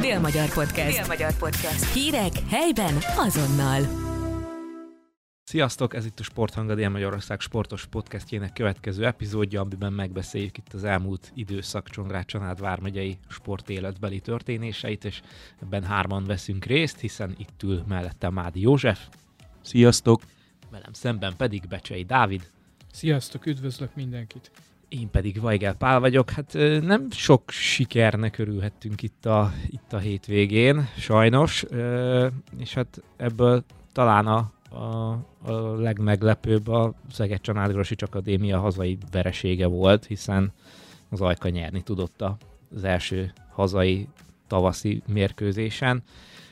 Dél-Magyar Podcast. Dél-Magyar Podcast. Hírek helyben azonnal. Sziasztok, ez itt a Sporthang a Dél-Magyarország sportos podcastjének következő epizódja, amiben megbeszéljük itt az elmúlt időszak Csongrád Csanád vármegyei sportéletbeli történéseit, és ebben hárman veszünk részt, hiszen itt ül mellettem Mádi József. Sziasztok! Velem szemben pedig Becsei Dávid. Sziasztok, üdvözlök mindenkit! Én pedig Vajgel Pál vagyok. Hát nem sok sikernek örülhettünk itt a, itt a hétvégén, sajnos, és hát ebből talán a, a, a legmeglepőbb a Szeged Csanádgrosics Akadémia hazai veresége volt, hiszen az Ajka nyerni tudott az első hazai tavaszi mérkőzésen,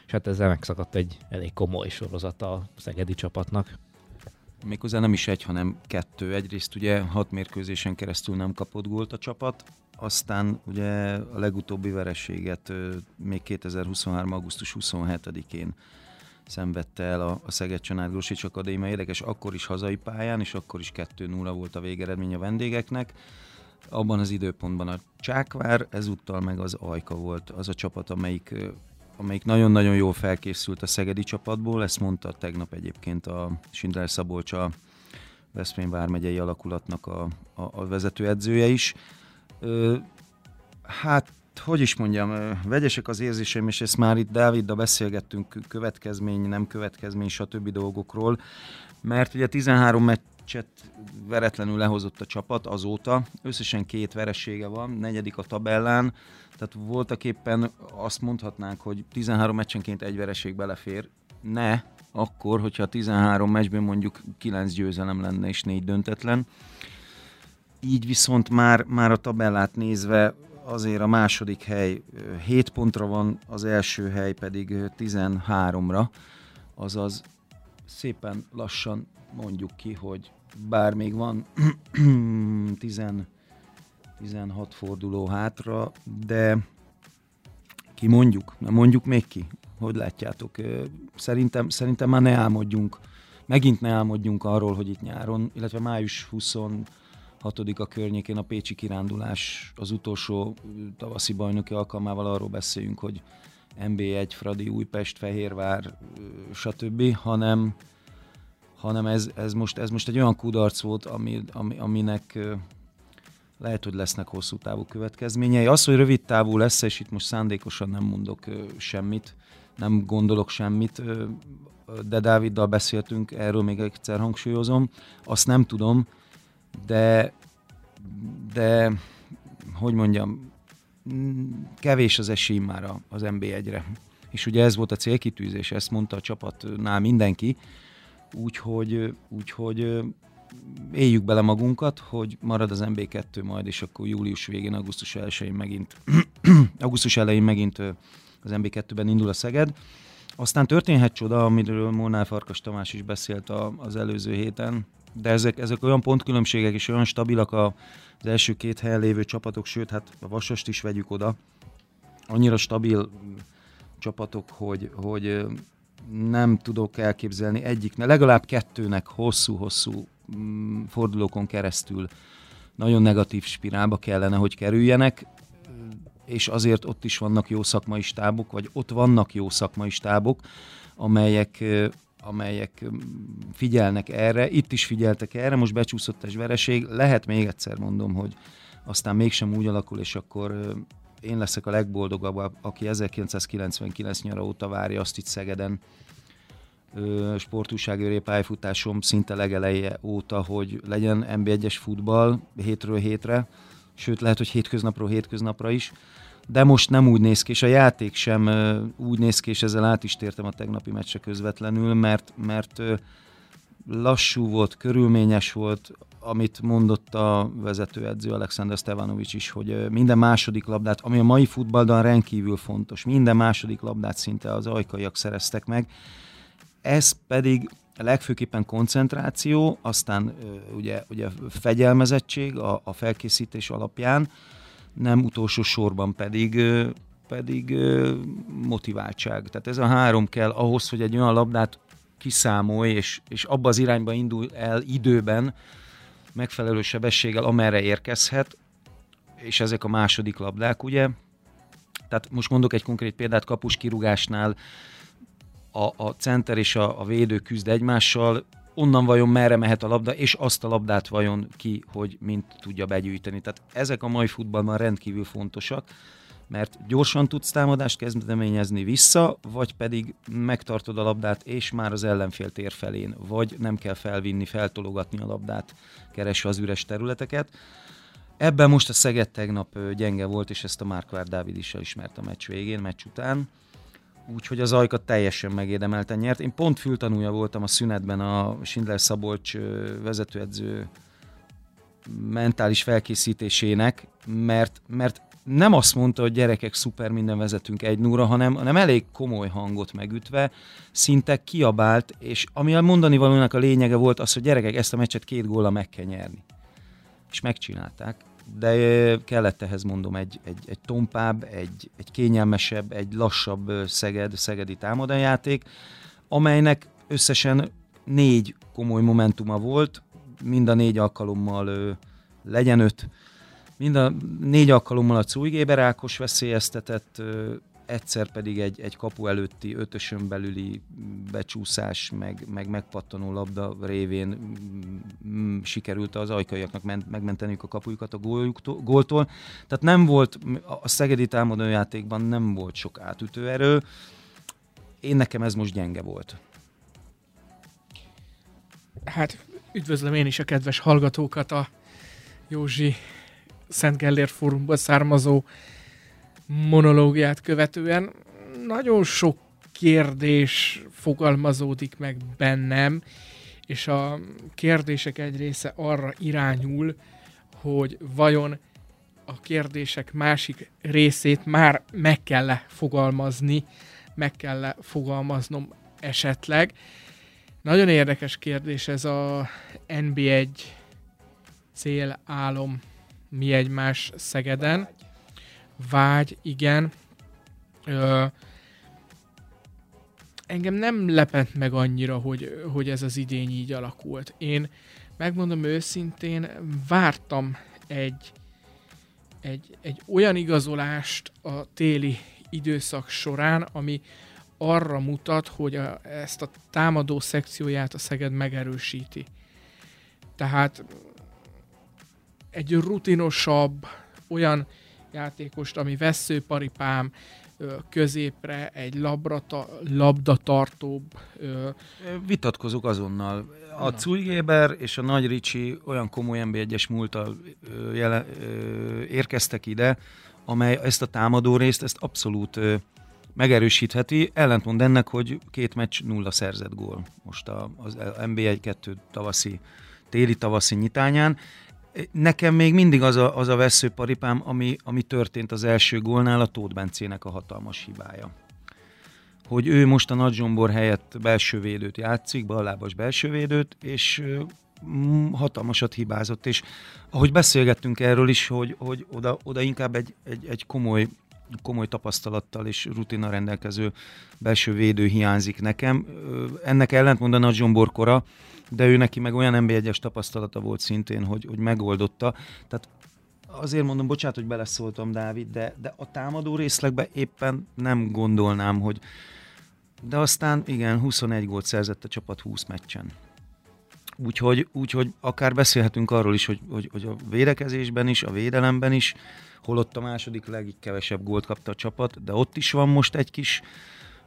és hát ezzel megszakadt egy elég komoly sorozat a szegedi csapatnak. Méghozzá nem is egy, hanem kettő. Egyrészt ugye hat mérkőzésen keresztül nem kapott gólt a csapat, aztán ugye a legutóbbi vereséget még 2023. augusztus 27-én szenvedte el a, a Szeged Csanád Grosics Akadémia. Érdekes, akkor is hazai pályán, és akkor is 2-0 volt a végeredmény a vendégeknek. Abban az időpontban a Csákvár, ezúttal meg az Ajka volt az a csapat, amelyik amelyik nagyon-nagyon jól felkészült a szegedi csapatból, ezt mondta tegnap egyébként a Schindler Szabolcs a Veszprém vármegyei alakulatnak a, a, a vezetőedzője is. Ö, hát, hogy is mondjam, vegyesek az érzéseim, és ezt már itt Dáviddal beszélgettünk következmény, nem következmény, stb. dolgokról, mert ugye 13 meccset veretlenül lehozott a csapat azóta, összesen két veresége van, negyedik a tabellán, tehát voltak éppen azt mondhatnánk, hogy 13 meccsenként egy vereség belefér. Ne, akkor, hogyha a 13 meccsben mondjuk 9 győzelem lenne és 4 döntetlen. Így viszont már, már a tabellát nézve azért a második hely 7 pontra van, az első hely pedig 13-ra, azaz szépen lassan mondjuk ki, hogy bár még van 10 16 forduló hátra, de ki mondjuk? Nem mondjuk még ki? Hogy látjátok? Szerintem, szerintem már ne álmodjunk, megint ne álmodjunk arról, hogy itt nyáron, illetve május 20 a környékén a Pécsi kirándulás az utolsó tavaszi bajnoki alkalmával arról beszéljünk, hogy MB1, Fradi, Újpest, Fehérvár, stb., hanem, hanem ez, ez, most, ez most egy olyan kudarc volt, ami, ami, aminek lehet, hogy lesznek hosszú távú következményei. Az, hogy rövid távú lesz, és itt most szándékosan nem mondok semmit, nem gondolok semmit, de Dáviddal beszéltünk, erről még egyszer hangsúlyozom, azt nem tudom, de, de hogy mondjam, kevés az esély már az NB1-re. És ugye ez volt a célkitűzés, ezt mondta a csapatnál mindenki, úgyhogy, úgyhogy éljük bele magunkat, hogy marad az MB2 majd, és akkor július végén, augusztus 1 megint, augusztus elején megint az MB2-ben indul a Szeged. Aztán történhet csoda, amiről Molnár Farkas Tamás is beszélt az előző héten, de ezek, ezek olyan pontkülönbségek és olyan stabilak az első két helyen lévő csapatok, sőt, hát a Vasast is vegyük oda, annyira stabil csapatok, hogy, hogy nem tudok elképzelni egyiknek, legalább kettőnek hosszú-hosszú Mm, fordulókon keresztül nagyon negatív spirálba kellene, hogy kerüljenek, és azért ott is vannak jó szakmai stábok, vagy ott vannak jó szakmai stábok, amelyek, amelyek figyelnek erre, itt is figyeltek erre, most becsúszott egy vereség, lehet még egyszer mondom, hogy aztán mégsem úgy alakul, és akkor én leszek a legboldogabb, aki 1999 nyara óta várja azt itt Szegeden, sportúságőré pályafutásom szinte legeleje óta, hogy legyen NB1-es futball hétről hétre, sőt lehet, hogy hétköznapról hétköznapra is, de most nem úgy néz ki, és a játék sem úgy néz ki, és ezzel át is tértem a tegnapi meccse közvetlenül, mert, mert lassú volt, körülményes volt, amit mondott a vezetőedző Alexander Stevanovics is, hogy minden második labdát, ami a mai futballban rendkívül fontos, minden második labdát szinte az ajkaiak szereztek meg, ez pedig legfőképpen koncentráció, aztán ugye, ugye fegyelmezettség a, a felkészítés alapján, nem utolsó sorban pedig pedig motiváltság. Tehát ez a három kell ahhoz, hogy egy olyan labdát kiszámolj, és, és abba az irányba indul el időben, megfelelő sebességgel, amerre érkezhet, és ezek a második labdák, ugye, Tehát most mondok egy konkrét példát, kapus kirugásnál a, a center és a, a védő küzd egymással, onnan vajon merre mehet a labda, és azt a labdát vajon ki, hogy mint tudja begyűjteni. Tehát ezek a mai futballban rendkívül fontosak, mert gyorsan tudsz támadást kezdeményezni vissza, vagy pedig megtartod a labdát, és már az ellenfél tér felén, vagy nem kell felvinni, feltologatni a labdát, keresve az üres területeket. Ebben most a Szeged tegnap gyenge volt, és ezt a Márkvár Dávid is elismert a meccs végén, meccs után. Úgyhogy az ajkat teljesen megérdemelten nyert. Én pont fültanúja voltam a szünetben a Schindler Szabolcs vezetőedző mentális felkészítésének, mert, mert nem azt mondta, hogy gyerekek, szuper, minden vezetünk egy núra, hanem, hanem elég komoly hangot megütve, szinte kiabált, és ami a mondani valónak a lényege volt az, hogy gyerekek, ezt a meccset két góla meg kell nyerni. És megcsinálták. De kellett ehhez mondom egy, egy, egy tompább, egy, egy kényelmesebb, egy lassabb Szeged, szegedi támadójáték, amelynek összesen négy komoly momentuma volt, mind a négy alkalommal legyen öt, Mind a négy alkalommal a Cújgéber Ákos veszélyeztetett, egyszer pedig egy, egy kapu előtti ötösön belüli becsúszás, meg, meg megpattanó labda révén mm, sikerült az ajkaiaknak ment, megmenteniük a kapujukat a góltól. Tehát nem volt, a szegedi támadójátékban nem volt sok átütő erő. Én nekem ez most gyenge volt. Hát üdvözlöm én is a kedves hallgatókat a Józsi Szent Gellért fórumból származó monológiát követően nagyon sok kérdés fogalmazódik meg bennem, és a kérdések egy része arra irányul, hogy vajon a kérdések másik részét már meg kell -e fogalmazni, meg kell -e fogalmaznom esetleg. Nagyon érdekes kérdés ez a NB1 cél, álom mi egymás Szegeden. Vágy, igen. Ö, engem nem lepett meg annyira, hogy, hogy ez az idény így alakult. Én megmondom őszintén, vártam egy, egy, egy olyan igazolást a téli időszak során, ami arra mutat, hogy a, ezt a támadó szekcióját a Szeged megerősíti. Tehát egy rutinosabb, olyan játékost, ami veszőparipám, középre egy labrata, labdatartóbb. Vitatkozunk azonnal. A Cújgéber és a Nagy Ricsi olyan komoly NB1-es múltal jele, érkeztek ide, amely ezt a támadó részt, ezt abszolút megerősítheti. Ellentmond ennek, hogy két meccs nulla szerzett gól most az NB1-2 tavaszi, téli tavaszi nyitányán. Nekem még mindig az a, az a veszőparipám, ami, ami történt az első gólnál, a Tóth Bencének a hatalmas hibája. Hogy ő most a Nagy Zsombor helyett belső védőt játszik, ballábas belső védőt, és mm, hatalmasat hibázott, és ahogy beszélgettünk erről is, hogy, hogy oda, oda inkább egy, egy, egy komoly komoly tapasztalattal és rutina rendelkező belső védő hiányzik nekem. Ennek ellentmond a Nagy Zsombor kora, de ő neki meg olyan NB1-es tapasztalata volt szintén, hogy, hogy megoldotta. Tehát azért mondom, bocsánat, hogy beleszóltam, Dávid, de, de a támadó részlegbe éppen nem gondolnám, hogy de aztán igen, 21 gólt szerzett a csapat 20 meccsen. Úgyhogy, úgyhogy akár beszélhetünk arról is, hogy, hogy, hogy a védekezésben is, a védelemben is, holott a második legkevesebb gólt kapta a csapat, de ott is van most egy kis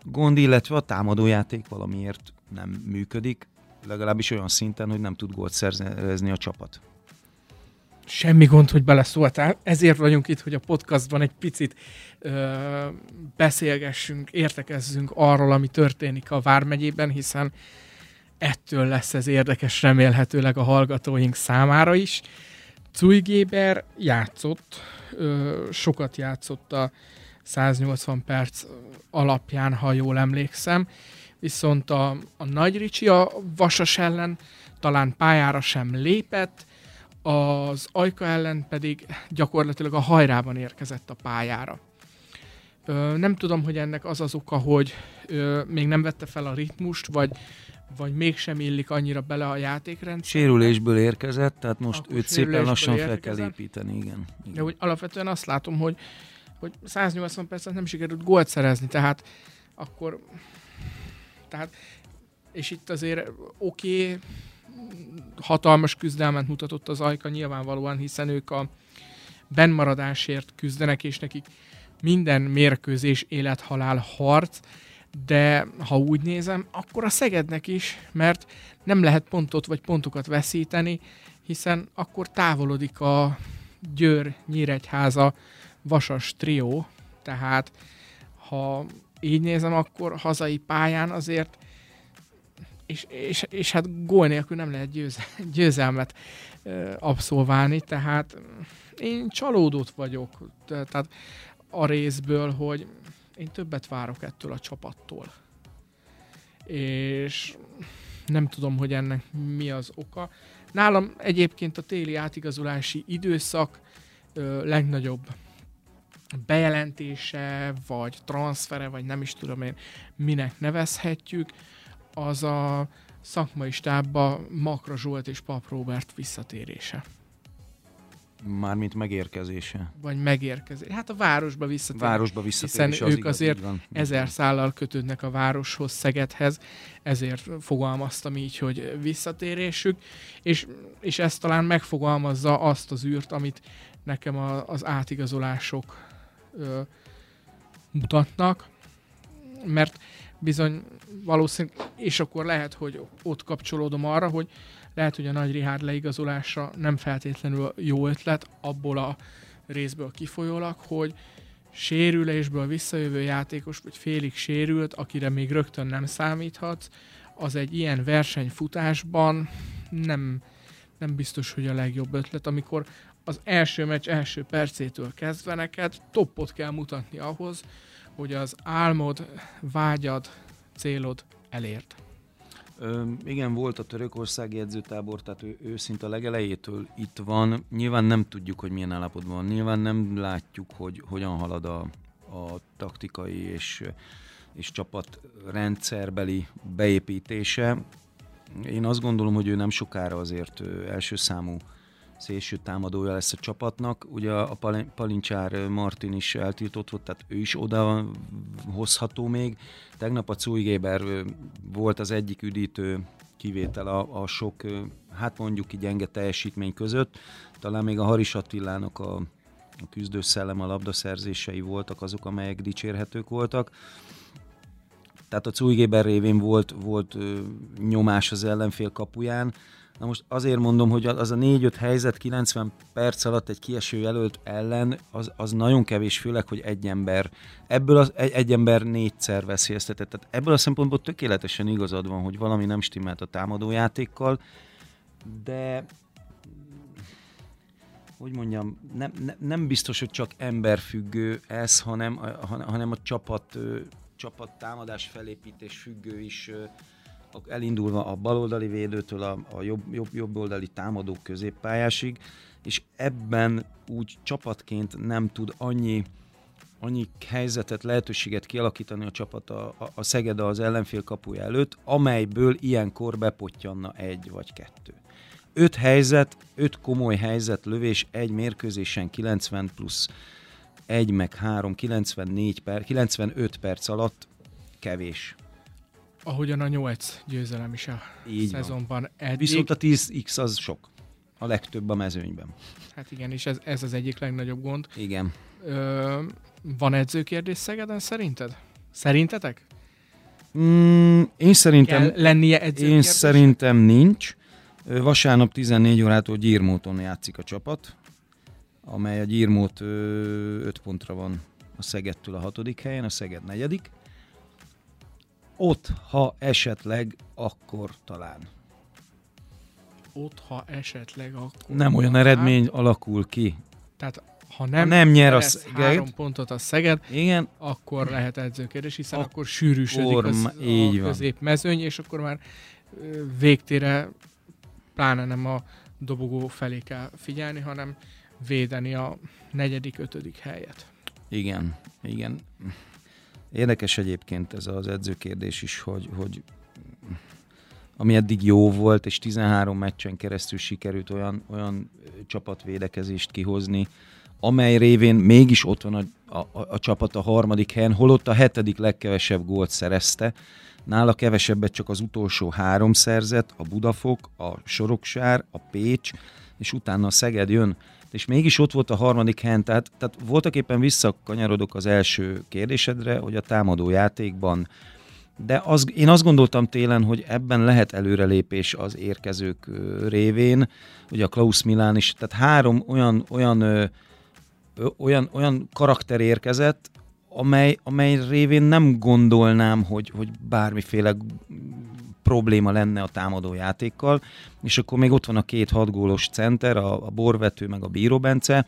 gond, illetve a támadójáték valamiért nem működik legalábbis olyan szinten, hogy nem tud gólt szerezni a csapat. Semmi gond, hogy beleszóltál. Ezért vagyunk itt, hogy a podcastban egy picit ö, beszélgessünk, értekezzünk arról, ami történik a Vármegyében, hiszen ettől lesz ez érdekes remélhetőleg a hallgatóink számára is. Cújgéber játszott, ö, sokat játszott a 180 perc alapján, ha jól emlékszem, viszont a, a Nagy Ricsi a Vasas ellen talán pályára sem lépett, az Ajka ellen pedig gyakorlatilag a hajrában érkezett a pályára. Ö, nem tudom, hogy ennek az az oka, hogy ö, még nem vette fel a ritmust, vagy, vagy mégsem illik annyira bele a játékrendszer. Sérülésből érkezett, tehát most Akkor őt szépen lassan érkezett. fel kell építeni, igen. igen. De úgy alapvetően azt látom, hogy hogy 180 percet nem sikerült gólt szerezni, tehát akkor tehát és itt azért oké, okay, hatalmas küzdelmet mutatott az Ajka nyilvánvalóan, hiszen ők a benmaradásért küzdenek, és nekik minden mérkőzés élethalál harc, de ha úgy nézem, akkor a Szegednek is, mert nem lehet pontot vagy pontokat veszíteni, hiszen akkor távolodik a Győr, Nyíregyháza, Vasas trió, tehát ha így nézem, akkor hazai pályán azért és, és, és hát gól nélkül nem lehet győze, győzelmet abszolválni, tehát én csalódott vagyok, tehát a részből, hogy én többet várok ettől a csapattól. És nem tudom, hogy ennek mi az oka. Nálam egyébként a téli átigazolási időszak ö, legnagyobb bejelentése, vagy transfere, vagy nem is tudom én, minek nevezhetjük, az a szakmai stábba Makra Zsolt és Pap Robert visszatérése. Mármint megérkezése. Vagy megérkezése. Hát a városba visszatérése. Városba visszatérése. Hiszen az ők igaz, azért ezer szállal kötődnek a városhoz, Szegedhez, ezért fogalmaztam így, hogy visszatérésük, és, és ez talán megfogalmazza azt az űrt, amit nekem a, az átigazolások ö, mutatnak, mert bizony valószínűleg, és akkor lehet, hogy ott kapcsolódom arra, hogy lehet, hogy a Nagy Rihárd leigazolása nem feltétlenül jó ötlet abból a részből kifolyólag, hogy sérülésből visszajövő játékos, vagy félig sérült, akire még rögtön nem számíthatsz, az egy ilyen versenyfutásban nem, nem biztos, hogy a legjobb ötlet, amikor az első meccs első percétől kezdve neked toppot kell mutatni ahhoz, hogy az álmod, vágyad, célod elért. Ö, igen, volt a törökországi edzőtábor, tehát ő, ő szinte a legelejétől itt van. Nyilván nem tudjuk, hogy milyen állapotban van. Nyilván nem látjuk, hogy hogyan halad a, a taktikai és, és csapat rendszerbeli beépítése. Én azt gondolom, hogy ő nem sokára azért első számú szélső támadója lesz a csapatnak. Ugye a Palincsár Martin is eltiltott volt, tehát ő is oda hozható még. Tegnap a Cújgéber volt az egyik üdítő kivétel a, a sok, hát mondjuk ki gyenge teljesítmény között. Talán még a Haris Attilának a, a küzdőszellem, a labdaszerzései voltak azok, amelyek dicsérhetők voltak. Tehát a Cújgéber révén volt, volt nyomás az ellenfél kapuján, Na most azért mondom, hogy az a 4-5 helyzet 90 perc alatt egy kieső jelölt ellen, az, az nagyon kevés, főleg, hogy egy ember, ebből az, egy, egy ember négyszer veszélyeztetett. Tehát ebből a szempontból tökéletesen igazad van, hogy valami nem stimmelt a támadójátékkal, de hogy mondjam, nem, nem, nem biztos, hogy csak emberfüggő ez, hanem, hanem a csapat, csapat támadás felépítés függő is elindulva a baloldali védőtől a, a jobb, jobb, jobb oldali támadó középpályásig, és ebben úgy csapatként nem tud annyi annyi helyzetet, lehetőséget kialakítani a csapat a, a, a Szeged az ellenfél kapuja előtt, amelyből ilyenkor bepottyanna egy vagy kettő. Öt helyzet, öt komoly helyzet lövés egy mérkőzésen 90 plusz 1 meg 3, 94 per, 95 perc alatt kevés. Ahogyan a 8 győzelem is a Így szezonban van. eddig. Viszont a 10x az sok. A legtöbb a mezőnyben. Hát igen, és ez, ez az egyik legnagyobb gond. Igen. Ö, van edzőkérdés Szegeden szerinted? Szerintetek? Mm, én szerintem... Kell lennie edzőkérdés? Én szerintem nincs. Vasárnap 14 órától Gyírmóton játszik a csapat, amely a Gyírmót 5 pontra van a Szegedtől a hatodik helyen, a Szeged negyedik ott, ha esetleg, akkor talán. Ott, ha esetleg, akkor... Nem olyan talán. eredmény alakul ki. Tehát ha nem, ha nem nyer a Szeged, három pontot a Szeged, igen, akkor lehet edzőkérdés, hiszen akkor, akkor sűrűsödik az, így a középmezőny, és akkor már végtére pláne nem a dobogó felé kell figyelni, hanem védeni a negyedik, ötödik helyet. Igen, igen. Érdekes egyébként ez az edzőkérdés is, hogy, hogy ami eddig jó volt, és 13 meccsen keresztül sikerült olyan, olyan csapatvédekezést kihozni, amely révén mégis ott van a, a, a csapat a harmadik helyen, holott a hetedik legkevesebb gólt szerezte. Nála kevesebbet csak az utolsó három szerzett, a Budafok, a Soroksár, a Pécs, és utána a Szeged jön és mégis ott volt a harmadik helyen, tehát, tehát voltak éppen visszakanyarodok az első kérdésedre, hogy a támadó játékban. De az, én azt gondoltam télen, hogy ebben lehet előrelépés az érkezők révén, ugye a Klaus Milán is, tehát három olyan, olyan, olyan, olyan karakter érkezett, amely, amely révén nem gondolnám, hogy, hogy bármiféle probléma lenne a támadó játékkal, és akkor még ott van a két hatgólos center, a, a Borvető meg a Bíró Bence,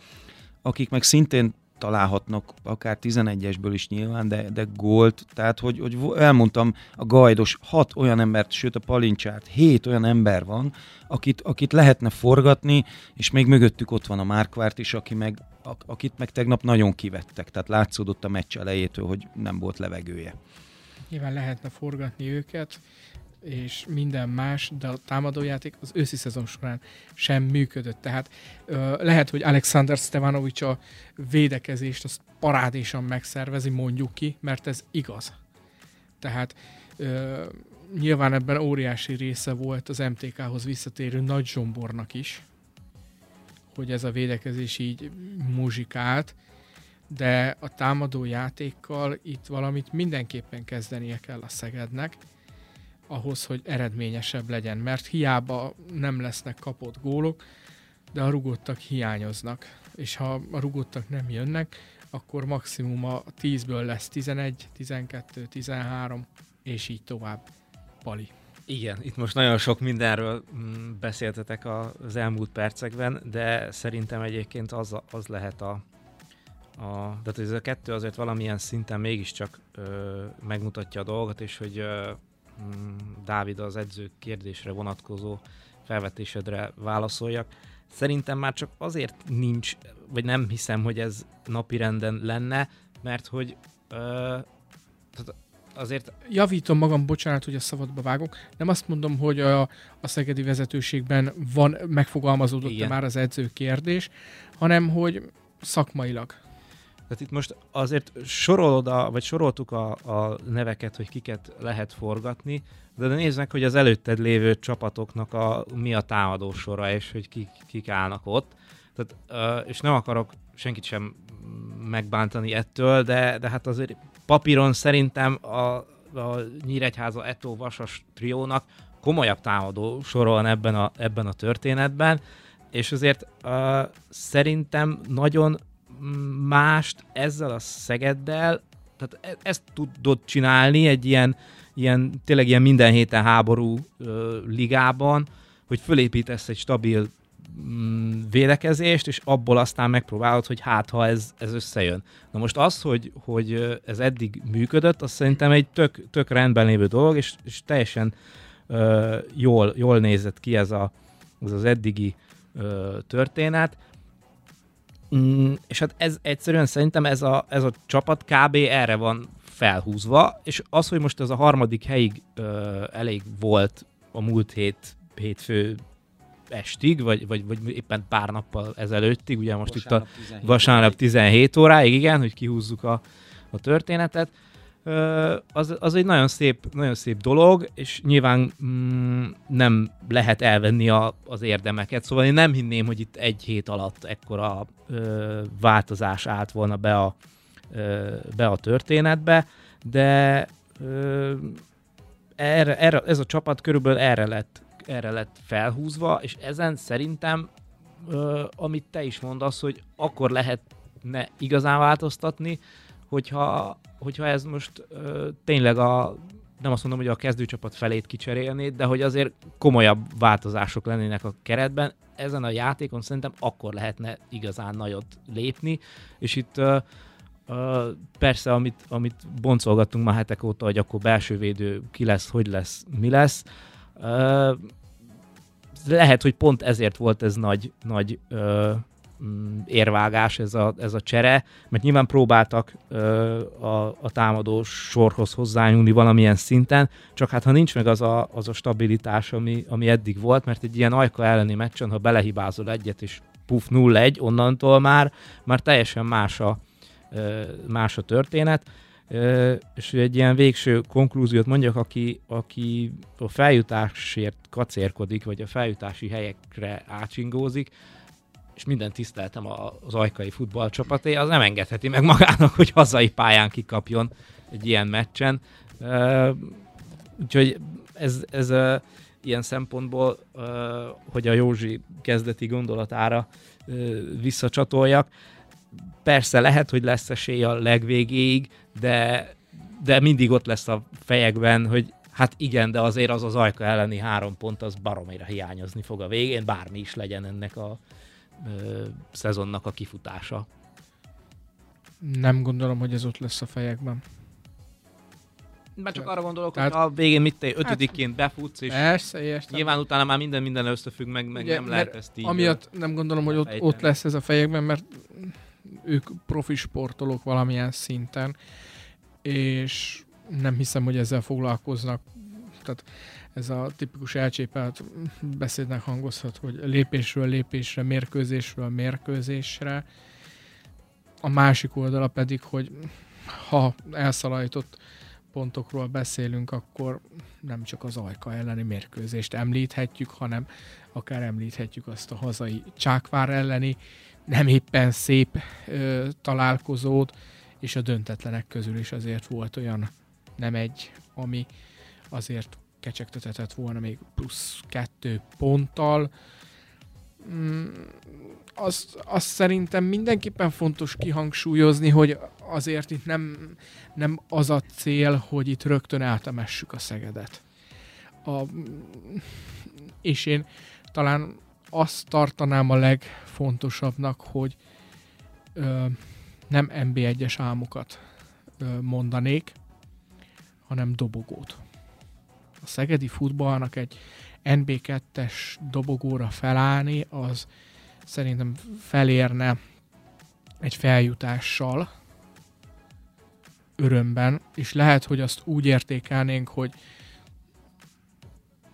akik meg szintén találhatnak akár 11-esből is nyilván, de, de gólt, tehát hogy, hogy elmondtam, a gajdos hat olyan embert, sőt a palincsát, hét olyan ember van, akit, akit lehetne forgatni, és még mögöttük ott van a Márkvárt is, aki meg, akit meg tegnap nagyon kivettek, tehát látszódott a meccs elejétől, hogy nem volt levegője. Nyilván lehetne forgatni őket, és minden más, de a támadójáték az őszi szezon során sem működött. Tehát ö, lehet, hogy Alexander Stevanovics a védekezést azt parádésan megszervezi, mondjuk ki, mert ez igaz. Tehát ö, nyilván ebben óriási része volt az MTK-hoz visszatérő Nagy Zsombornak is, hogy ez a védekezés így muzsikált, de a támadó játékkal itt valamit mindenképpen kezdenie kell a Szegednek, ahhoz, hogy eredményesebb legyen, mert hiába nem lesznek kapott gólok, de a rugottak hiányoznak, és ha a rugottak nem jönnek, akkor maximum a 10-ből lesz 11, 12, 13, és így tovább. Pali. Igen, itt most nagyon sok mindenről mm, beszéltetek az elmúlt percekben, de szerintem egyébként az, az lehet a, a, tehát ez a kettő azért valamilyen szinten mégiscsak ö, megmutatja a dolgot, és hogy ö, Dávid az edző kérdésre vonatkozó felvetésedre válaszoljak. Szerintem már csak azért nincs, vagy nem hiszem, hogy ez napirenden lenne, mert hogy ö, azért... Javítom magam, bocsánat, hogy a szabadba vágok. Nem azt mondom, hogy a, a szegedi vezetőségben van, megfogalmazódott már az edző kérdés, hanem hogy szakmailag. Tehát itt most azért sorolod a, vagy soroltuk a, a neveket, hogy kiket lehet forgatni, de, meg, hogy az előtted lévő csapatoknak a, mi a támadó sora, és hogy kik, kik állnak ott. Tehát, és nem akarok senkit sem megbántani ettől, de, de hát azért papíron szerintem a, a Nyíregyháza Eto Vasas triónak komolyabb támadó sora van ebben a, ebben a történetben, és azért uh, szerintem nagyon mást ezzel a Szegeddel, tehát e- ezt tudod csinálni egy ilyen, ilyen tényleg ilyen minden héten háború ö, ligában, hogy fölépítesz egy stabil mm, védekezést, és abból aztán megpróbálod, hogy hát, ha ez, ez összejön. Na most az, hogy, hogy ez eddig működött, az szerintem egy tök, tök rendben lévő dolog, és, és teljesen ö, jól, jól nézett ki ez, a, ez az eddigi ö, történet. Mm, és hát ez egyszerűen szerintem ez a, ez a csapat kb. erre van felhúzva, és az, hogy most ez a harmadik helyig ö, elég volt a múlt hét hétfő estig, vagy, vagy, vagy éppen pár nappal ezelőttig, ugye most vasárnap itt a 17 vasárnap 17 óráig, igen, hogy kihúzzuk a, a történetet, az, az egy nagyon szép, nagyon szép dolog, és nyilván mm, nem lehet elvenni a, az érdemeket. Szóval én nem hinném, hogy itt egy hét alatt ekkora ö, változás állt volna be a, ö, be a történetbe, de ö, erre, erre, ez a csapat körülbelül erre lett, erre lett felhúzva, és ezen szerintem, ö, amit te is mondasz, hogy akkor lehetne igazán változtatni, hogyha, hogyha ez most ö, tényleg a nem azt mondom, hogy a kezdőcsapat felét kicserélnéd, de hogy azért komolyabb változások lennének a keretben, ezen a játékon szerintem akkor lehetne igazán nagyot lépni, és itt ö, ö, persze, amit, amit boncolgattunk már hetek óta, hogy akkor belső védő ki lesz, hogy lesz, mi lesz, ö, lehet, hogy pont ezért volt ez nagy, nagy ö, érvágás ez a, ez a csere, mert nyilván próbáltak ö, a, a támadó sorhoz hozzányúlni valamilyen szinten, csak hát ha nincs meg az a, az a stabilitás, ami, ami eddig volt, mert egy ilyen ajka elleni meccsen, ha belehibázol egyet, és puf 0-1, onnantól már, már teljesen más a, más a történet. És egy ilyen végső konklúziót mondjak, aki, aki a feljutásért kacérkodik, vagy a feljutási helyekre átsingózik, és minden tiszteltem az ajkai futballcsapaté, az nem engedheti meg magának, hogy hazai pályán kikapjon egy ilyen meccsen. Úgyhogy ez, ez ilyen szempontból, hogy a Józsi kezdeti gondolatára visszacsatoljak. Persze lehet, hogy lesz esély a legvégéig, de, de mindig ott lesz a fejekben, hogy hát igen, de azért az az ajka elleni három pont, az baromira hiányozni fog a végén, bármi is legyen ennek a ö, szezonnak a kifutása. Nem gondolom, hogy ez ott lesz a fejekben. Már csak arra gondolok, Tehát, hogy a végén mit te hát- ötödikként befutsz, és persze, értem. nyilván utána már minden minden összefügg, meg, meg Ugye, nem lehet ezt így. Amiatt nem gondolom, hogy ott, ott lesz ez a fejekben, mert ők profi sportolók valamilyen szinten, és nem hiszem, hogy ezzel foglalkoznak. Tehát ez a tipikus elcsépelt beszédnek hangozhat, hogy lépésről lépésre, mérkőzésről mérkőzésre. A másik oldala pedig, hogy ha elszalajtott pontokról beszélünk, akkor nem csak az Ajka elleni mérkőzést említhetjük, hanem akár említhetjük azt a hazai Csákvár elleni nem éppen szép ö, találkozót, és a döntetlenek közül is azért volt olyan nem egy, ami azért kecsegtetetett volna még plusz kettő ponttal. Mm, azt, azt szerintem mindenképpen fontos kihangsúlyozni, hogy azért itt nem, nem az a cél, hogy itt rögtön eltemessük a Szegedet. A, és én talán azt tartanám a legfontosabbnak, hogy ö, nem MB1-es álmokat ö, mondanék, hanem dobogót. Szegedi futballnak egy NB2-es dobogóra felállni, az szerintem felérne egy feljutással örömben, és lehet, hogy azt úgy értékelnénk, hogy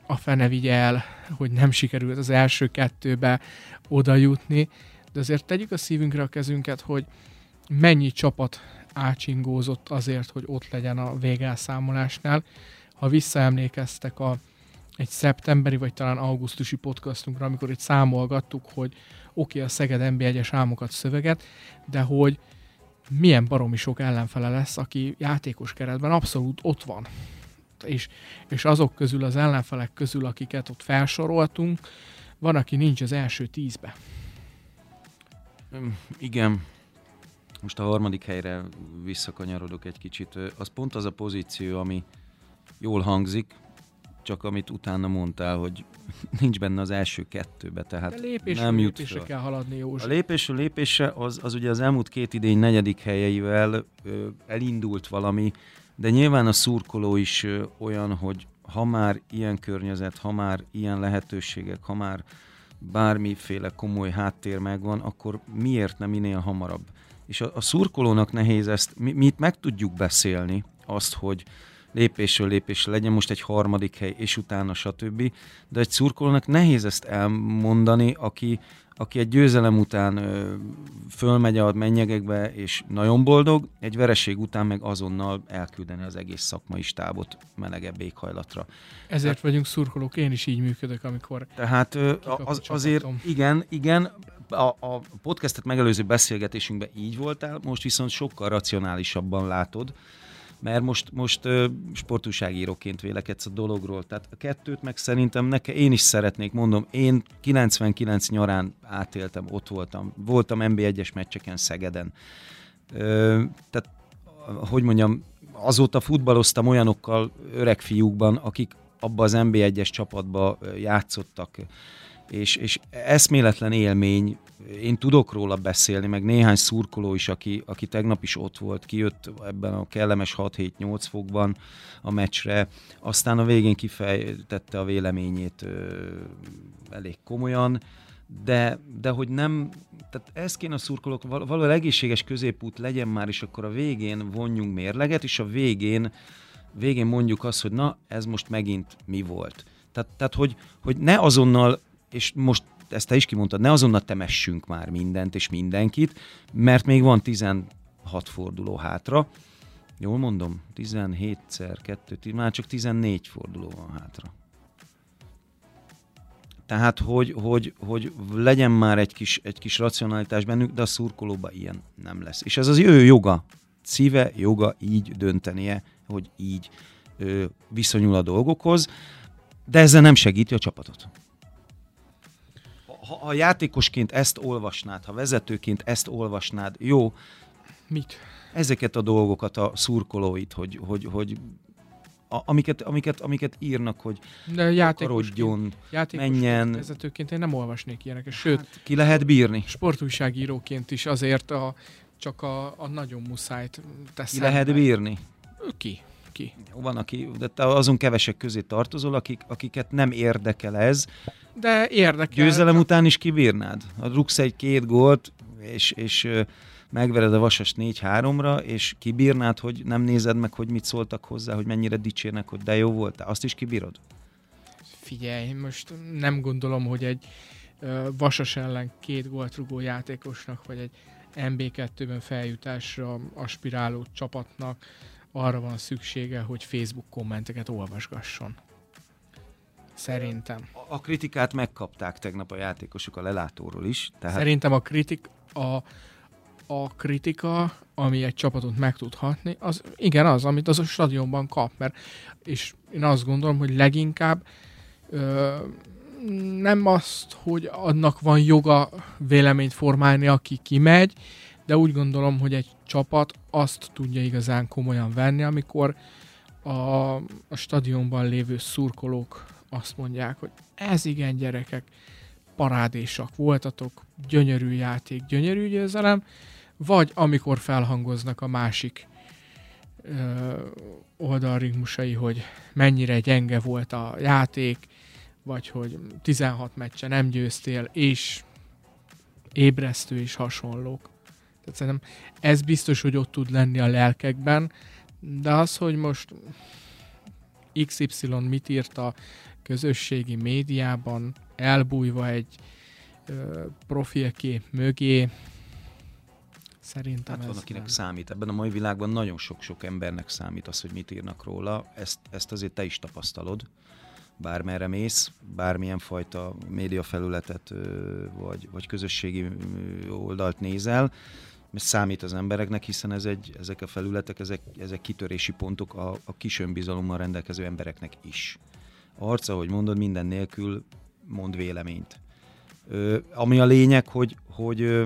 a fene vigye el, hogy nem sikerült az első kettőbe oda jutni, de azért tegyük a szívünkre a kezünket, hogy mennyi csapat ácsingózott azért, hogy ott legyen a végelszámolásnál. Ha visszaemlékeztek a egy szeptemberi vagy talán augusztusi podcastunkra, amikor itt számolgattuk, hogy oké, okay, a Szeged NB1-es álmokat szöveget, de hogy milyen baromi sok ellenfele lesz, aki játékos keretben abszolút ott van. És, és azok közül, az ellenfelek közül, akiket ott felsoroltunk, van, aki nincs az első tízbe. Igen. Most a harmadik helyre visszakanyarodok egy kicsit. Az pont az a pozíció, ami jól hangzik, csak amit utána mondtál, hogy nincs benne az első kettőbe, tehát De lépésről nem jut lépésre kell haladni, József. A lépésről lépésre az, az ugye az elmúlt két idény negyedik helyeivel ö, elindult valami, de nyilván a szurkoló is ö, olyan, hogy ha már ilyen környezet, ha már ilyen lehetőségek, ha már bármiféle komoly háttér megvan, akkor miért nem minél hamarabb? És a, a szurkolónak nehéz ezt, mi, mi itt meg tudjuk beszélni, azt, hogy lépésről lépésre legyen most egy harmadik hely, és utána stb. De egy szurkolónak nehéz ezt elmondani, aki, aki egy győzelem után ö, fölmegy a mennyegekbe, és nagyon boldog, egy vereség után meg azonnal elküldeni az egész szakmai stábot melegebb éghajlatra. Ezért tehát, vagyunk szurkolók, én is így működök, amikor... Tehát ö, az, azért igen, igen, a, a podcastet megelőző beszélgetésünkben így voltál, most viszont sokkal racionálisabban látod, mert most, most sportúságíróként vélekedsz a dologról. Tehát a kettőt meg szerintem neke én is szeretnék, mondom, én 99 nyarán átéltem, ott voltam, voltam NB1-es meccseken Szegeden. Tehát, hogy mondjam, azóta futballoztam olyanokkal, öreg fiúkban, akik abba az NB1-es csapatba játszottak, és, és eszméletlen élmény, én tudok róla beszélni, meg néhány szurkoló is, aki, aki tegnap is ott volt, kijött ebben a kellemes 6-7-8 fokban a meccsre, aztán a végén kifejtette a véleményét ö, elég komolyan, de, de hogy nem, tehát ez kéne a szurkolók, val- valahol egészséges középút legyen már, és akkor a végén vonjunk mérleget, és a végén, végén mondjuk azt, hogy na, ez most megint mi volt. Tehát, tehát hogy, hogy ne azonnal és most ezt te is kimondtad, ne azonnal temessünk már mindent és mindenkit, mert még van 16 forduló hátra. Jól mondom? 17-szer 2, már csak 14 forduló van hátra. Tehát, hogy, hogy, hogy legyen már egy kis, egy kis racionalitás bennük, de a szurkolóban ilyen nem lesz. És ez az ő joga, szíve, joga így döntenie, hogy így ö, viszonyul a dolgokhoz, de ezzel nem segíti a csapatot. Ha, ha játékosként ezt olvasnád, ha vezetőként ezt olvasnád, jó. Mit? Ezeket a dolgokat a szurkolóit, hogy, hogy, hogy a, amiket, amiket, amiket írnak, hogy De játékosként, játékosként, menjen. vezetőként én nem olvasnék ilyeneket, sőt. Hát, ki lehet bírni? Sportújságíróként is azért a, csak a, a nagyon muszájt teszem. Ki lehet meg. bírni? Ki? Ki? Van, aki, de te azon kevesek közé tartozol, akik, akiket nem érdekel ez. De érdekel. Győzelem után is kibírnád. Ha rúgsz egy-két gólt, és, és megvered a Vasas 4-3-ra, és kibírnád, hogy nem nézed meg, hogy mit szóltak hozzá, hogy mennyire dicsérnek, hogy de jó volt, azt is kibírod? Figyelj, most nem gondolom, hogy egy Vasas ellen két gólt rugó játékosnak, vagy egy MB2-ben feljutásra aspiráló csapatnak arra van szüksége, hogy Facebook kommenteket olvasgasson. Szerintem. A, a kritikát megkapták tegnap a játékosok a lelátóról is. Tehát... Szerintem a kritik, a, a kritika, ami egy csapatot meg tud hatni, az igen az, amit az a stadionban kap, mert és én azt gondolom, hogy leginkább ö, nem azt, hogy annak van joga véleményt formálni, aki kimegy, de úgy gondolom, hogy egy csapat azt tudja igazán komolyan venni, amikor a, a stadionban lévő szurkolók azt mondják, hogy ez igen gyerekek, parádésak voltatok, gyönyörű játék, gyönyörű győzelem, vagy amikor felhangoznak a másik ö, oldalrigmusai, hogy mennyire gyenge volt a játék, vagy hogy 16 meccse nem győztél, és ébresztő és hasonlók. Tehát szerintem ez biztos, hogy ott tud lenni a lelkekben, de az, hogy most XY mit írt a közösségi médiában, elbújva egy ö, profilkép mögé, Szerintem hát van, akinek nem. számít. Ebben a mai világban nagyon sok-sok embernek számít az, hogy mit írnak róla. Ezt, ezt azért te is tapasztalod. Bármerre mész, bármilyen fajta médiafelületet vagy, vagy közösségi oldalt nézel, számít az embereknek, hiszen ez egy, ezek a felületek, ezek, ezek kitörési pontok a, a kis önbizalommal rendelkező embereknek is. A arca, ahogy mondod, minden nélkül mond véleményt. Ö, ami a lényeg, hogy, hogy ö,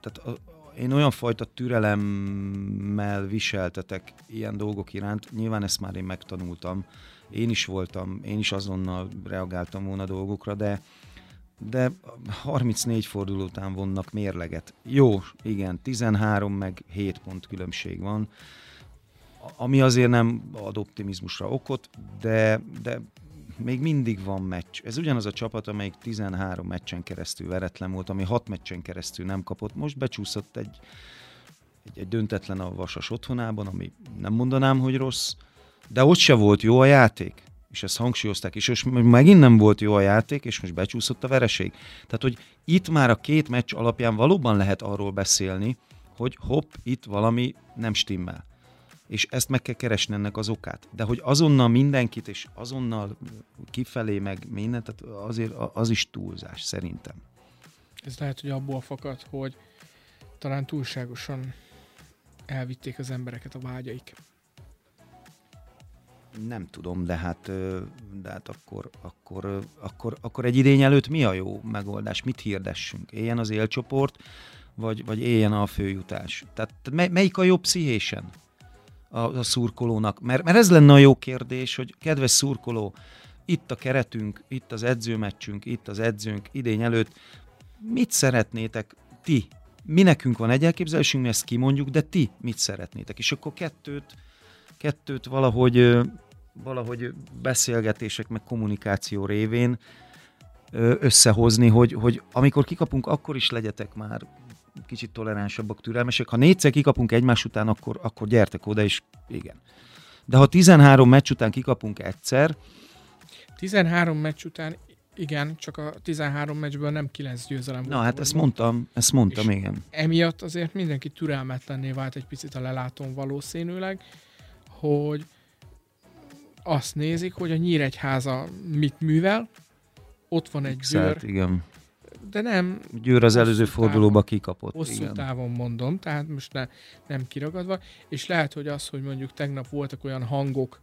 tehát én olyan fajta türelemmel viseltetek ilyen dolgok iránt, nyilván ezt már én megtanultam, én is voltam, én is azonnal reagáltam volna dolgokra, de de 34 forduló után vonnak mérleget. Jó, igen, 13 meg 7 pont különbség van, ami azért nem ad optimizmusra okot, de, de még mindig van meccs. Ez ugyanaz a csapat, amelyik 13 meccsen keresztül veretlen volt, ami 6 meccsen keresztül nem kapott. Most becsúszott egy, egy, egy döntetlen a Vasas otthonában, ami nem mondanám, hogy rossz, de ott se volt jó a játék. És ezt hangsúlyozták, és most megint nem volt jó a játék, és most becsúszott a vereség. Tehát, hogy itt már a két meccs alapján valóban lehet arról beszélni, hogy hopp, itt valami nem stimmel és ezt meg kell keresni ennek az okát. De hogy azonnal mindenkit, és azonnal kifelé meg mindent, tehát azért az is túlzás szerintem. Ez lehet, hogy abból fakad, hogy talán túlságosan elvitték az embereket a vágyaik. Nem tudom, de hát, de hát akkor, akkor, akkor, akkor egy idény előtt mi a jó megoldás? Mit hirdessünk? Éljen az élcsoport, vagy, vagy éljen a főjutás? Tehát melyik a jobb pszichésen? a, a szurkolónak? Mert, mert ez lenne a jó kérdés, hogy kedves szurkoló, itt a keretünk, itt az edzőmeccsünk, itt az edzőnk idény előtt, mit szeretnétek ti? Mi nekünk van egy elképzelésünk, mi ezt kimondjuk, de ti mit szeretnétek? És akkor kettőt, kettőt valahogy, valahogy beszélgetések, meg kommunikáció révén összehozni, hogy, hogy amikor kikapunk, akkor is legyetek már kicsit toleránsabbak, türelmesek. Ha négyszer kikapunk egymás után, akkor, akkor gyertek oda, és igen. De ha 13 meccs után kikapunk egyszer... 13 meccs után igen, csak a 13 meccsből nem 9 győzelem volt. Na hát ezt mondtam, ezt mondtam, igen. Emiatt azért mindenki türelmetlenné vált egy picit a lelátón valószínűleg, hogy azt nézik, hogy a Nyíregyháza mit művel, ott van egy Szelt, győr, igen. de nem Győr az előző távon. fordulóba kikapott. hosszú igen. távon mondom, tehát most ne, nem kiragadva, és lehet, hogy az, hogy mondjuk tegnap voltak olyan hangok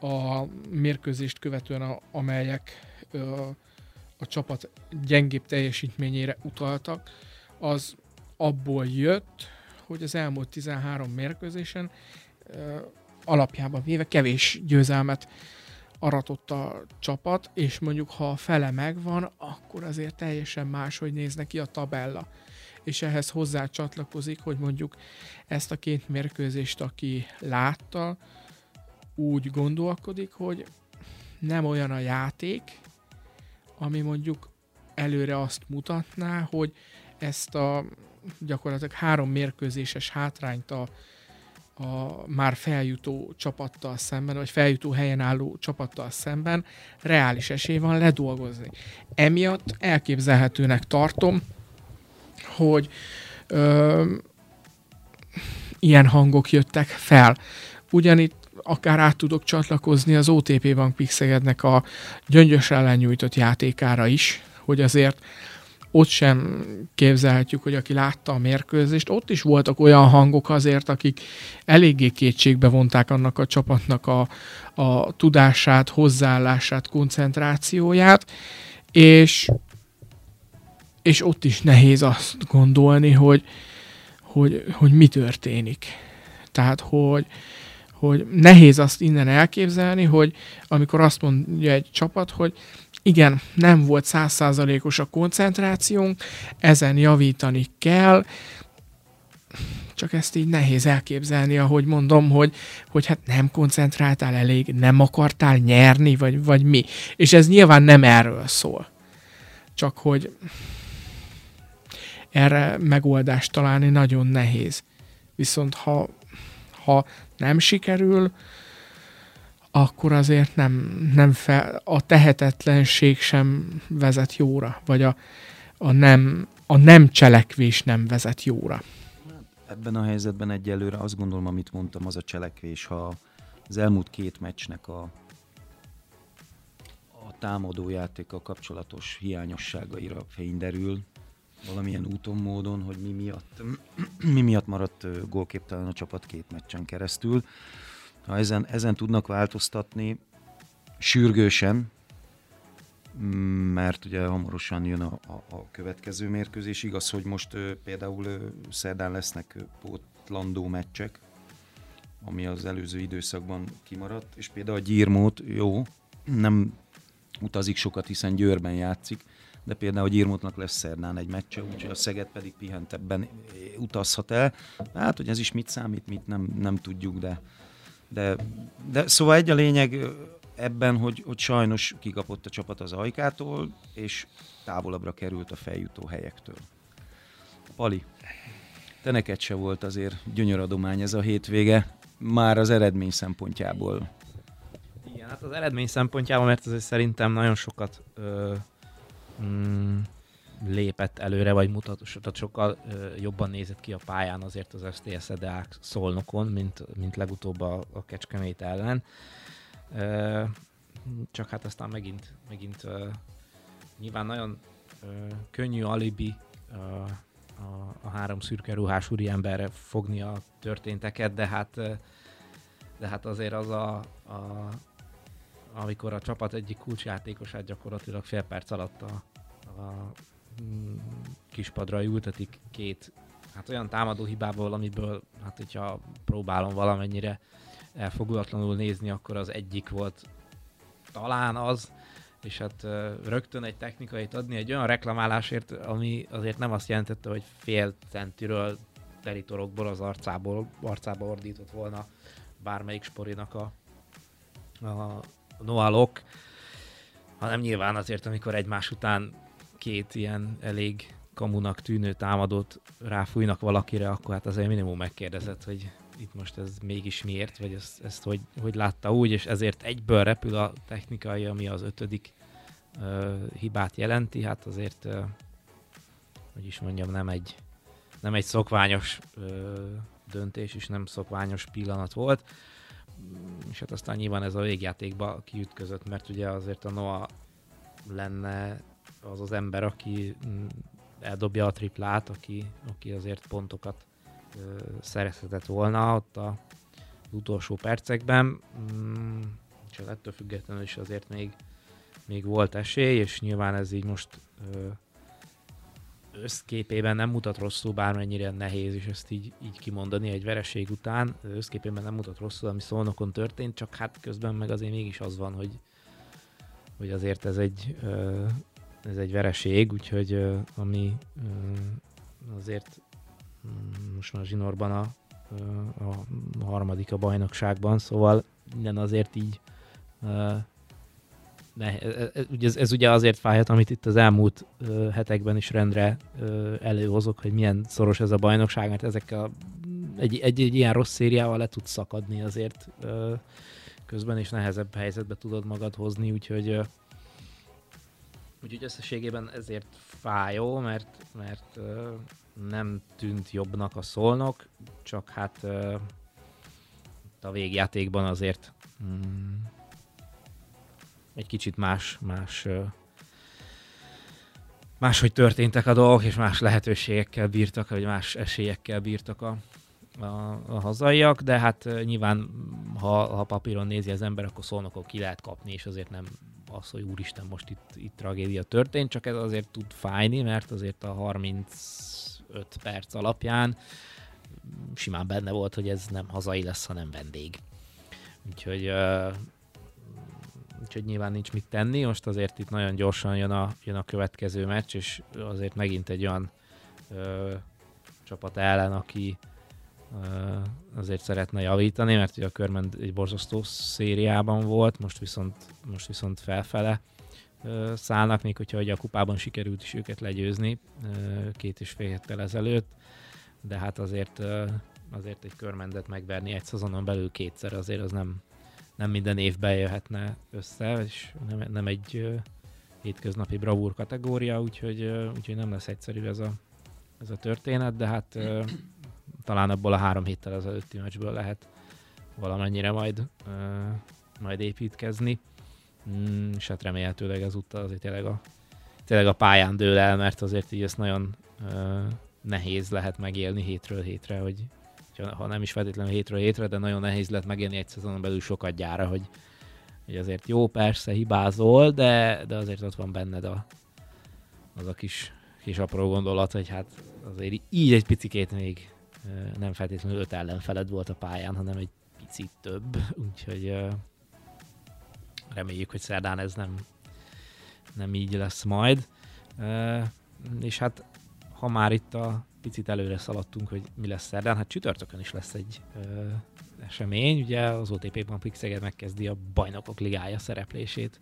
a mérkőzést követően, a, amelyek ö, a csapat gyengébb teljesítményére utaltak, az abból jött, hogy az elmúlt 13 mérkőzésen ö, alapjában véve kevés győzelmet aratott a csapat, és mondjuk ha a fele megvan, akkor azért teljesen máshogy néz neki a tabella. És ehhez hozzá csatlakozik, hogy mondjuk ezt a két mérkőzést, aki látta, úgy gondolkodik, hogy nem olyan a játék, ami mondjuk előre azt mutatná, hogy ezt a gyakorlatilag három mérkőzéses hátrányt a, a már feljutó csapattal szemben, vagy feljutó helyen álló csapattal szemben reális esély van ledolgozni. Emiatt elképzelhetőnek tartom, hogy ö, ilyen hangok jöttek fel. Ugyanitt akár át tudok csatlakozni az OTP Bank Pixegednek a gyöngyös ellen nyújtott játékára is, hogy azért ott sem képzelhetjük, hogy aki látta a mérkőzést, ott is voltak olyan hangok azért, akik eléggé kétségbe vonták annak a csapatnak a, a tudását, hozzáállását, koncentrációját, és, és ott is nehéz azt gondolni, hogy, hogy, hogy mi történik. Tehát, hogy, hogy nehéz azt innen elképzelni, hogy amikor azt mondja egy csapat, hogy igen, nem volt százszázalékos a koncentrációnk, ezen javítani kell, csak ezt így nehéz elképzelni, ahogy mondom, hogy, hogy hát nem koncentráltál elég, nem akartál nyerni, vagy, vagy mi. És ez nyilván nem erről szól. Csak hogy erre megoldást találni nagyon nehéz. Viszont ha, ha nem sikerül, akkor azért nem, nem fel, a tehetetlenség sem vezet jóra, vagy a, a, nem, a nem cselekvés nem vezet jóra. Ebben a helyzetben egyelőre azt gondolom, amit mondtam, az a cselekvés, ha az elmúlt két meccsnek a, a támadó játékkal kapcsolatos hiányosságaira fény derül, valamilyen úton, módon, hogy mi miatt, mi miatt maradt gólképtelen a csapat két meccsen keresztül. Ha ezen, ezen tudnak változtatni, sürgősen, mert ugye hamarosan jön a, a, a következő mérkőzés. Igaz, hogy most ö, például ö, szerdán lesznek pótlandó meccsek, ami az előző időszakban kimaradt, és például a Gyirmót jó, nem utazik sokat, hiszen Győrben játszik, de például a Gyirmótnak lesz szerdán egy meccse, úgyhogy a Szeged pedig pihentebben utazhat el. Hát, hogy ez is mit számít, mit nem, nem tudjuk, de, de, de szóval egy a lényeg ebben, hogy, hogy sajnos kikapott a csapat az ajkától, és távolabbra került a feljutó helyektől. Pali, te neked se volt azért gyönyöradomány ez a hétvége, már az eredmény szempontjából. Igen, hát az eredmény szempontjából, mert azért szerintem nagyon sokat ö, mm, lépett előre, vagy mutatott, sokkal ö, jobban nézett ki a pályán azért az STS Edeák Szolnokon, mint, mint legutóbb a, a Kecskemét ellen. Ö, csak hát aztán megint, megint ö, nyilván nagyon ö, könnyű alibi ö, a, a három szürke ruhás úriemberre fogni a történteket, de hát de hát azért az a, a amikor a csapat egyik kulcsjátékosát gyakorlatilag fél perc alatt a, a kispadra ültetik két hát olyan támadó hibából, amiből hát hogyha próbálom valamennyire elfogulatlanul nézni, akkor az egyik volt talán az, és hát rögtön egy technikait adni egy olyan reklamálásért, ami azért nem azt jelentette, hogy fél centiről teritorokból az arcából, arcába ordított volna bármelyik sporinak a, a Noah hanem nyilván azért, amikor egymás után két ilyen elég kamunak tűnő támadót ráfújnak valakire, akkor hát azért minimum megkérdezett, hogy itt most ez mégis miért, vagy ezt, ezt hogy, hogy látta úgy, és ezért egyből repül a technikai, ami az ötödik ö, hibát jelenti, hát azért, ö, hogy is mondjam, nem egy, nem egy szokványos ö, döntés, és nem szokványos pillanat volt. És hát aztán nyilván ez a végjátékba kiütközött, mert ugye azért a Noah lenne az az ember, aki mm, eldobja a triplát, aki, aki azért pontokat ö, szerezhetett volna ott a, az utolsó percekben. Mm, és az ettől függetlenül is azért még, még volt esély, és nyilván ez így most összképében nem mutat rosszul, bármennyire nehéz is ezt így, így kimondani egy vereség után. Összképében nem mutat rosszul, ami szolnokon történt, csak hát közben meg azért mégis az van, hogy, hogy azért ez egy, ö, ez egy vereség, úgyhogy ami azért mm, most már zsinórban a, a harmadik a bajnokságban, szóval minden azért így ne, ez, ez, ez ugye azért fájhat, amit itt az elmúlt hetekben is rendre ö, előhozok, hogy milyen szoros ez a bajnokság, mert ezekkel a, egy, egy, egy ilyen rossz szériával le tudsz szakadni azért közben, és nehezebb helyzetbe tudod magad hozni, úgyhogy úgyhogy összességében ezért fájó, mert, mert nem tűnt jobbnak a szolnok, csak hát a végjátékban azért mm, egy kicsit más, más máshogy történtek a dolgok, és más lehetőségekkel bírtak, vagy más esélyekkel bírtak a, a, a hazaiak, de hát nyilván, ha, ha papíron nézi az ember, akkor szólnokon ki lehet kapni, és azért nem az, hogy úristen, most itt, itt tragédia történt, csak ez azért tud fájni, mert azért a 35 perc alapján simán benne volt, hogy ez nem hazai lesz, hanem vendég. Úgyhogy úgyhogy nyilván nincs mit tenni. Most azért itt nagyon gyorsan jön a, jön a következő meccs, és azért megint egy olyan ö, csapat ellen, aki azért szeretne javítani, mert ugye a Körment egy borzasztó szériában volt, most viszont, most viszont felfele szállnak, még hogyha ugye a kupában sikerült is őket legyőzni két és fél héttel ezelőtt, de hát azért azért egy körmendet megverni egy szezonon belül kétszer azért az nem, nem minden évben jöhetne össze, és nem, nem egy hétköznapi bravúr kategória, úgyhogy, úgyhogy nem lesz egyszerű ez a, ez a történet, de hát talán abból a három héttel az előtti meccsből lehet valamennyire majd, majd építkezni, mm, és hát remélhetőleg ezúttal azért tényleg a, tényleg a pályán dől el, mert azért így ezt nagyon nehéz lehet megélni hétről hétre, hogy, ha nem is feltétlenül hétről hétre, de nagyon nehéz lett megélni egy szezonon belül sokat gyára, hogy, hogy azért jó, persze hibázol, de, de azért ott van benned a, az a kis, kis apró gondolat, hogy hát azért így egy picikét még nem feltétlenül öt ellenfeled volt a pályán, hanem egy picit több, úgyhogy reméljük, hogy szerdán ez nem, nem így lesz majd. És hát ha már itt a picit előre szaladtunk, hogy mi lesz szerdán. Hát csütörtökön is lesz egy ö, esemény. Ugye az OTP Bank Szeged megkezdi a Bajnokok Ligája szereplését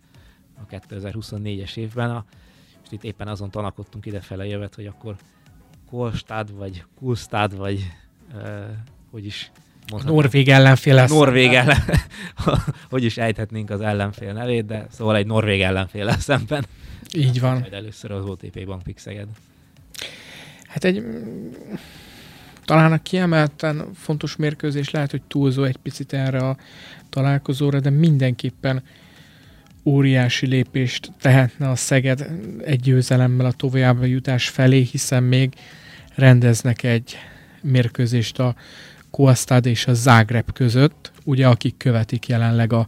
a 2024-es évben. A, és itt éppen azon tanakodtunk idefele jövet, hogy akkor Kolstad, vagy Kulstad, vagy ö, hogy is mondhatom. Norvég ellenfél lesz. Norvég ellen, hogy is ejthetnénk az ellenfél nevét, de szóval egy norvég ellenfél lesz szemben. Így van. Majd először az OTP Bank Szeged. Hát egy talán a kiemelten fontos mérkőzés lehet, hogy túlzó egy picit erre a találkozóra, de mindenképpen óriási lépést tehetne a Szeged egy győzelemmel a további jutás felé, hiszen még rendeznek egy mérkőzést a Koasztád és a Zágreb között, ugye akik követik jelenleg a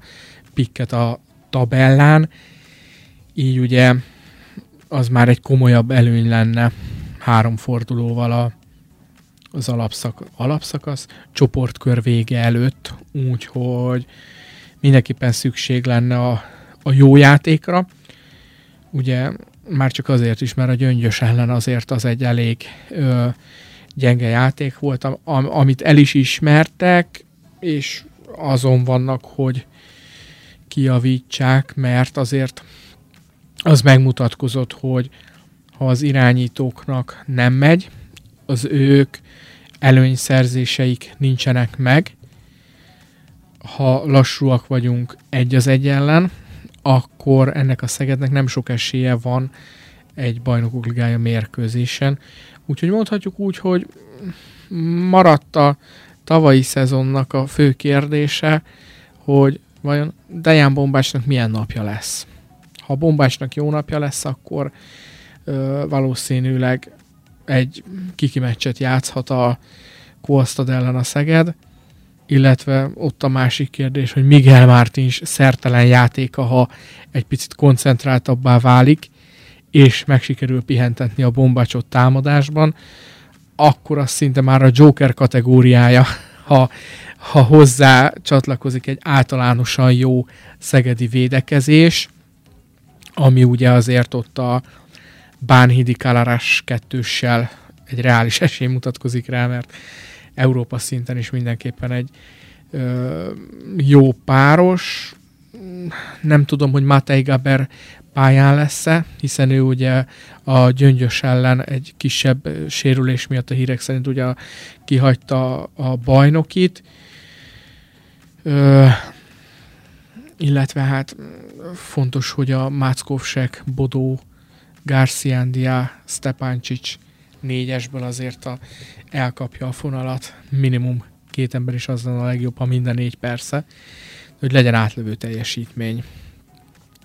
pikket a tabellán, így ugye az már egy komolyabb előny lenne három fordulóval a, az alapszak, alapszakasz csoportkör vége előtt, úgyhogy mindenképpen szükség lenne a, a jó játékra. Ugye már csak azért is, mert a gyöngyös ellen azért az egy elég ö, gyenge játék volt, am, amit el is ismertek, és azon vannak, hogy kiavítsák, mert azért az megmutatkozott, hogy ha az irányítóknak nem megy, az ők előnyszerzéseik nincsenek meg, ha lassúak vagyunk egy az egy ellen, akkor ennek a Szegednek nem sok esélye van egy bajnokok ligája mérkőzésen. Úgyhogy mondhatjuk úgy, hogy maradt a tavalyi szezonnak a fő kérdése, hogy vajon Deján Bombásnak milyen napja lesz. Ha Bombásnak jó napja lesz, akkor ö, valószínűleg egy kiki meccset játszhat a Koasztad ellen a Szeged, illetve ott a másik kérdés, hogy Miguel Martins szertelen játéka, ha egy picit koncentráltabbá válik, és megsikerül pihentetni a bombácsot támadásban, akkor az szinte már a Joker kategóriája, ha, ha hozzá csatlakozik egy általánosan jó szegedi védekezés, ami ugye azért ott a Bánhidi Kalarás kettőssel egy reális esély mutatkozik rá, mert Európa szinten is mindenképpen egy ö, jó páros. Nem tudom, hogy Matej Gaber pályán lesz-e, hiszen ő ugye a gyöngyös ellen egy kisebb sérülés miatt a hírek szerint ugye kihagyta a bajnokit. Ö, illetve hát fontos, hogy a Máckovsek, Bodó, Garciandia, Stepancic négyesből azért a, elkapja a fonalat. Minimum két ember is az lenne a legjobb, ha minden négy persze, hogy legyen átlövő teljesítmény.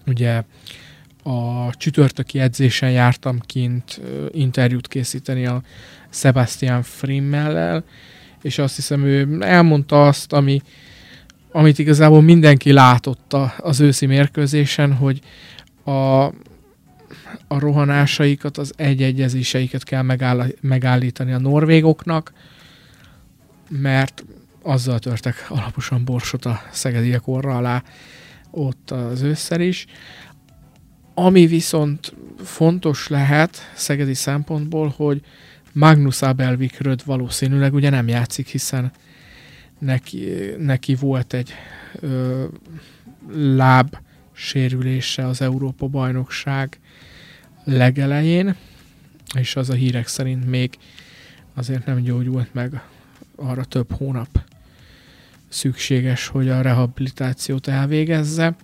Ugye a csütörtöki edzésen jártam kint interjút készíteni a Sebastian Frimmellel, és azt hiszem ő elmondta azt, ami, amit igazából mindenki látott az őszi mérkőzésen, hogy a, a rohanásaikat, az egyegyezéseiket kell megáll, megállítani a norvégoknak, mert azzal törtek alaposan borsot a szegediek orra alá ott az ősszel is. Ami viszont fontos lehet szegedi szempontból, hogy Magnus Abelvikröd valószínűleg ugye nem játszik, hiszen neki, neki volt egy ö, láb sérülése az Európa bajnokság legelején, és az a hírek szerint még azért nem gyógyult meg arra több hónap szükséges, hogy a rehabilitációt elvégezze,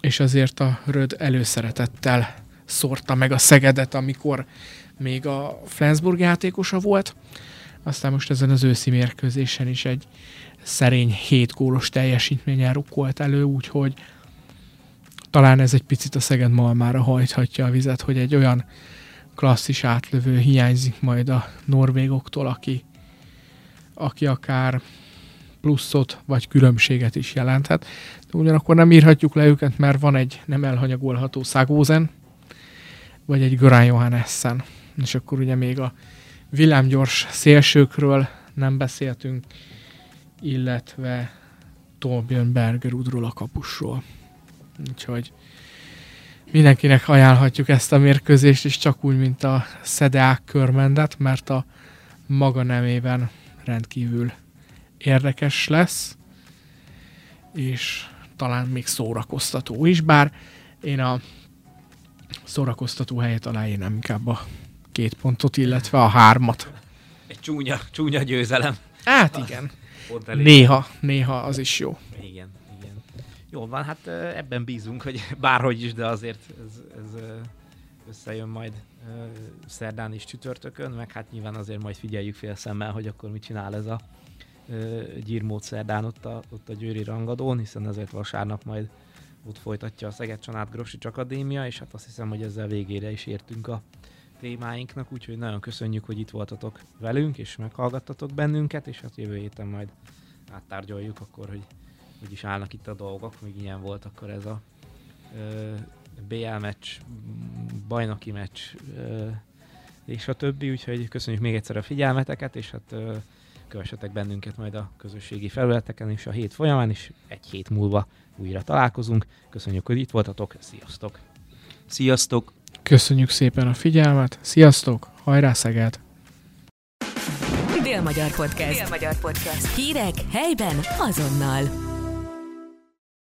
és azért a Röd előszeretettel szórta meg a Szegedet, amikor még a Flensburg játékosa volt. Aztán most ezen az őszi mérkőzésen is egy szerény 7 gólos teljesítményen rukkolt elő, úgyhogy talán ez egy picit a Szeged malmára hajthatja a vizet, hogy egy olyan klasszis átlövő hiányzik majd a norvégoktól, aki, aki akár pluszot vagy különbséget is jelenthet. De ugyanakkor nem írhatjuk le őket, mert van egy nem elhanyagolható Szagózen, vagy egy Görán Johannessen. És akkor ugye még a villámgyors szélsőkről nem beszéltünk, illetve Torbjörn Bergerudról a kapusról. Úgyhogy mindenkinek ajánlhatjuk ezt a mérkőzést is, csak úgy, mint a Szedeák körmendet, mert a maga nemében rendkívül érdekes lesz, és talán még szórakoztató is, bár én a szórakoztató helyet alá én nem inkább a két pontot, illetve a hármat. Egy csúnya, csúnya győzelem. Hát igen. Néha, néha az is jó. Jó van, hát ebben bízunk, hogy bárhogy is, de azért ez, ez összejön majd szerdán is csütörtökön, meg hát nyilván azért majd figyeljük fél szemmel, hogy akkor mit csinál ez a gyírmód szerdán ott a, ott a Győri rangadón, hiszen azért vasárnap majd ott folytatja a Szeged Csanád Grosics Akadémia, és hát azt hiszem, hogy ezzel végére is értünk a témáinknak, úgyhogy nagyon köszönjük, hogy itt voltatok velünk, és meghallgattatok bennünket, és hát jövő héten majd áttárgyaljuk akkor, hogy hogy is állnak itt a dolgok, még ilyen volt akkor ez a ö, BL meccs, bajnoki meccs, ö, és a többi, úgyhogy köszönjük még egyszer a figyelmeteket, és hát ö, kövessetek bennünket majd a közösségi felületeken is a hét folyamán, és egy hét múlva újra találkozunk. Köszönjük, hogy itt voltatok, sziasztok! Sziasztok! Köszönjük szépen a figyelmet, sziasztok, hajrá Szeged! Dél-Magyar Podcast. Dél-Magyar Podcast. Hírek helyben azonnal.